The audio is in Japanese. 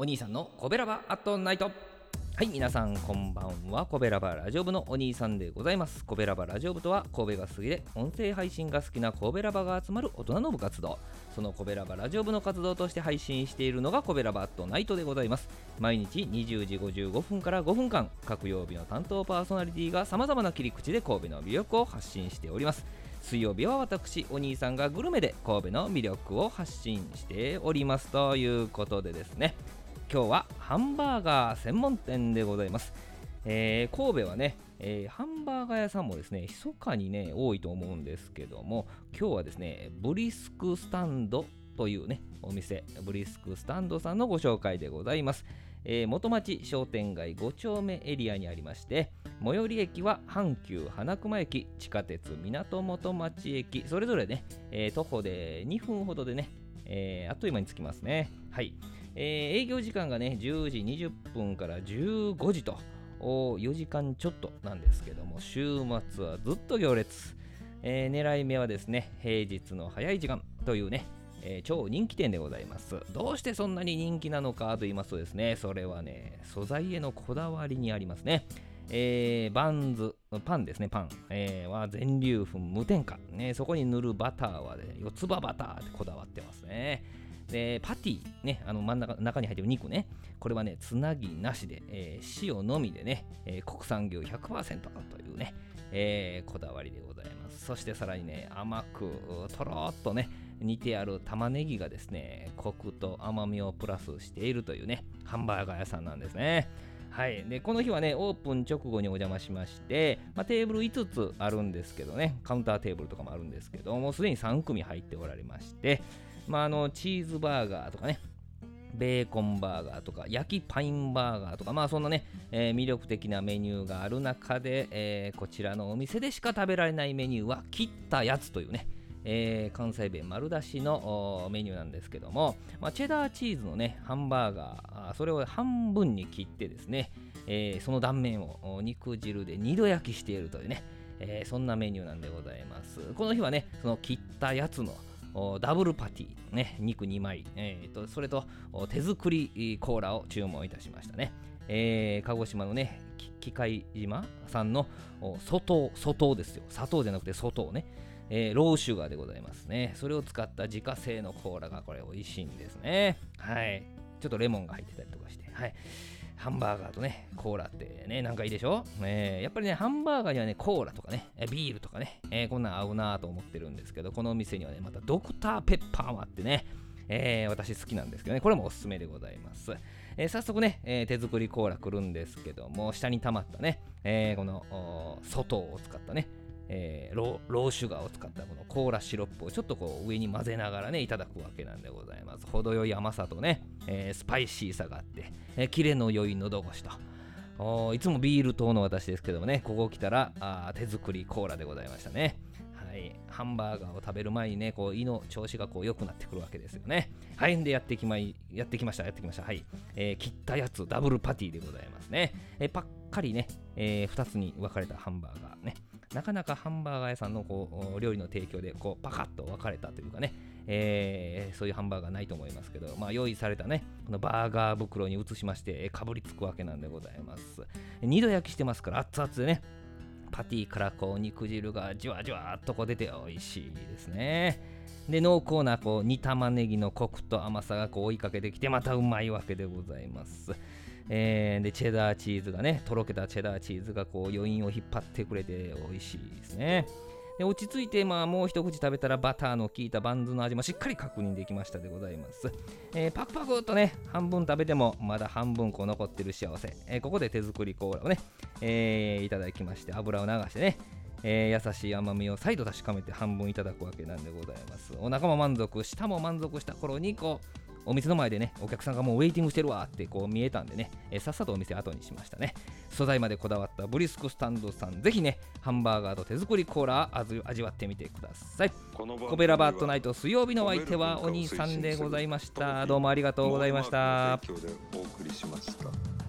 お兄さんのコベラバアットナイト。はい皆さんこんばんは。コベラバラジオ部のお兄さんでございます。コベラバラジオ部とは神戸が好きで音声配信が好きなコベラバが集まる大人の部活動。そのコベラバラジオ部の活動として配信しているのがコベラバアットナイトでございます。毎日20時55分から5分間各曜日の担当パーソナリティが様々な切り口で神戸の魅力を発信しております。水曜日は私お兄さんがグルメで神戸の魅力を発信しております。ということでですね。今日はハンバーガー専門店でございます、えー、神戸はね、えー、ハンバーガー屋さんもですね密かにね多いと思うんですけども今日はですねブリスクスタンドというねお店ブリスクスタンドさんのご紹介でございます。えー、元町商店街5丁目エリアにありまして最寄り駅は阪急花熊駅地下鉄港元町駅それぞれね、えー、徒歩で2分ほどでね、えー、あっという間に着きますね。はい。えー、営業時間がね10時20分から15時と4時間ちょっとなんですけども週末はずっと行列、えー、狙い目はですね平日の早い時間というね、えー、超人気店でございますどうしてそんなに人気なのかと言いますとですねそれはね素材へのこだわりにありますねえー、バンズ、パンですね、パン、えー、は全粒粉無添加、ね。そこに塗るバターはね、四つ葉バターってこだわってますね。で、パティ、ね、あの真ん中中に入っている肉ね、これはね、つなぎなしで、えー、塩のみでね、えー、国産牛100%というね、えー、こだわりでございます。そしてさらにね、甘く、とろっとね、煮てある玉ねぎがですね、コクと甘みをプラスしているというね、ハンバーガー屋さんなんですね。はい、でこの日はね、オープン直後にお邪魔しまして、まあ、テーブル5つあるんですけどね、カウンターテーブルとかもあるんですけど、もうすでに3組入っておられまして、まあ、あのチーズバーガーとかね、ベーコンバーガーとか、焼きパインバーガーとか、まあそんなね、えー、魅力的なメニューがある中で、えー、こちらのお店でしか食べられないメニューは、切ったやつというね、えー、関西弁丸出しのメニューなんですけども、まあ、チェダーチーズのね、ハンバーガー、それを半分に切ってですね、えー、その断面を肉汁で2度焼きしているというね、えー、そんなメニューなんでございます。この日はね、その切ったやつのダブルパティ、ね、肉2枚、えーと、それと手作りコーラを注文いたしましたね。えー、鹿児島のね、機械島さんの外外ですよ。砂糖じゃなくて外ね。えー、ローシュガーでございますね。それを使った自家製のコーラがこれ美味しいんですね。はい。ちょっとレモンが入ってたりとかして。はい。ハンバーガーとね、コーラってね、なんかいいでしょ、えー、やっぱりね、ハンバーガーにはね、コーラとかね、ビールとかね、えー、こんなん合うなと思ってるんですけど、このお店にはね、またドクターペッパーもあってね、えー、私好きなんですけどね、これもおすすめでございます。えー、早速ね、えー、手作りコーラ来るんですけども、下に溜まったね、えこの外を使ったね、えー、ローシュガーを使ったこのコーラシロップをちょっとこう上に混ぜながらねいただくわけなんでございます程よい甘さとね、えー、スパイシーさがあって、えー、キレの良い喉越しといつもビール糖の私ですけどもねここ来たらあ手作りコーラでございましたねはい、ハンバーガーを食べる前にね、こう胃の調子がこう良くなってくるわけですよね。はい、んでやってきまやってきました、やってきました。はい、えー、切ったやつ、ダブルパティでございますね。えー、パッカリね、えー、2つに分かれたハンバーガーね。なかなかハンバーガー屋さんのこう料理の提供でこうパカッと分かれたというかね、えー、そういうハンバーガーないと思いますけど、まあ、用意されたね、このバーガー袋に移しまして、かぶりつくわけなんでございます。二度焼きしてますから、熱々でね、パティからこう肉汁がじわじわっとこう出て美味しいですね。で、濃厚なこう煮玉ねぎのコクと甘さがこう追いかけてきて、またうまいわけでございます。えー、でチェダーチーズがねとろけたチェダーチーズがこう余韻を引っ張ってくれて美味しいですねで落ち着いて、まあ、もう一口食べたらバターの効いたバンズの味もしっかり確認できましたでございます、えー、パクパクっとね半分食べてもまだ半分こう残ってる幸せ、えー、ここで手作りコーラをね、えー、いただきまして油を流してねえー、優しい甘みを再度確かめて半分いただくわけなんでございます。お腹も満足舌も満足した頃にこうお店の前でね、お客さんがもうウェイティングしてるわってこう見えたんでね、えー、さっさとお店後にしましたね。素材までこだわったブリスクスタンドさん、ぜひね、ハンバーガーと手作りコーラ味わってみてください。コベラバットナイト水曜日のお相手はお兄さんでございました。どうもありがとうございました。お送りしました。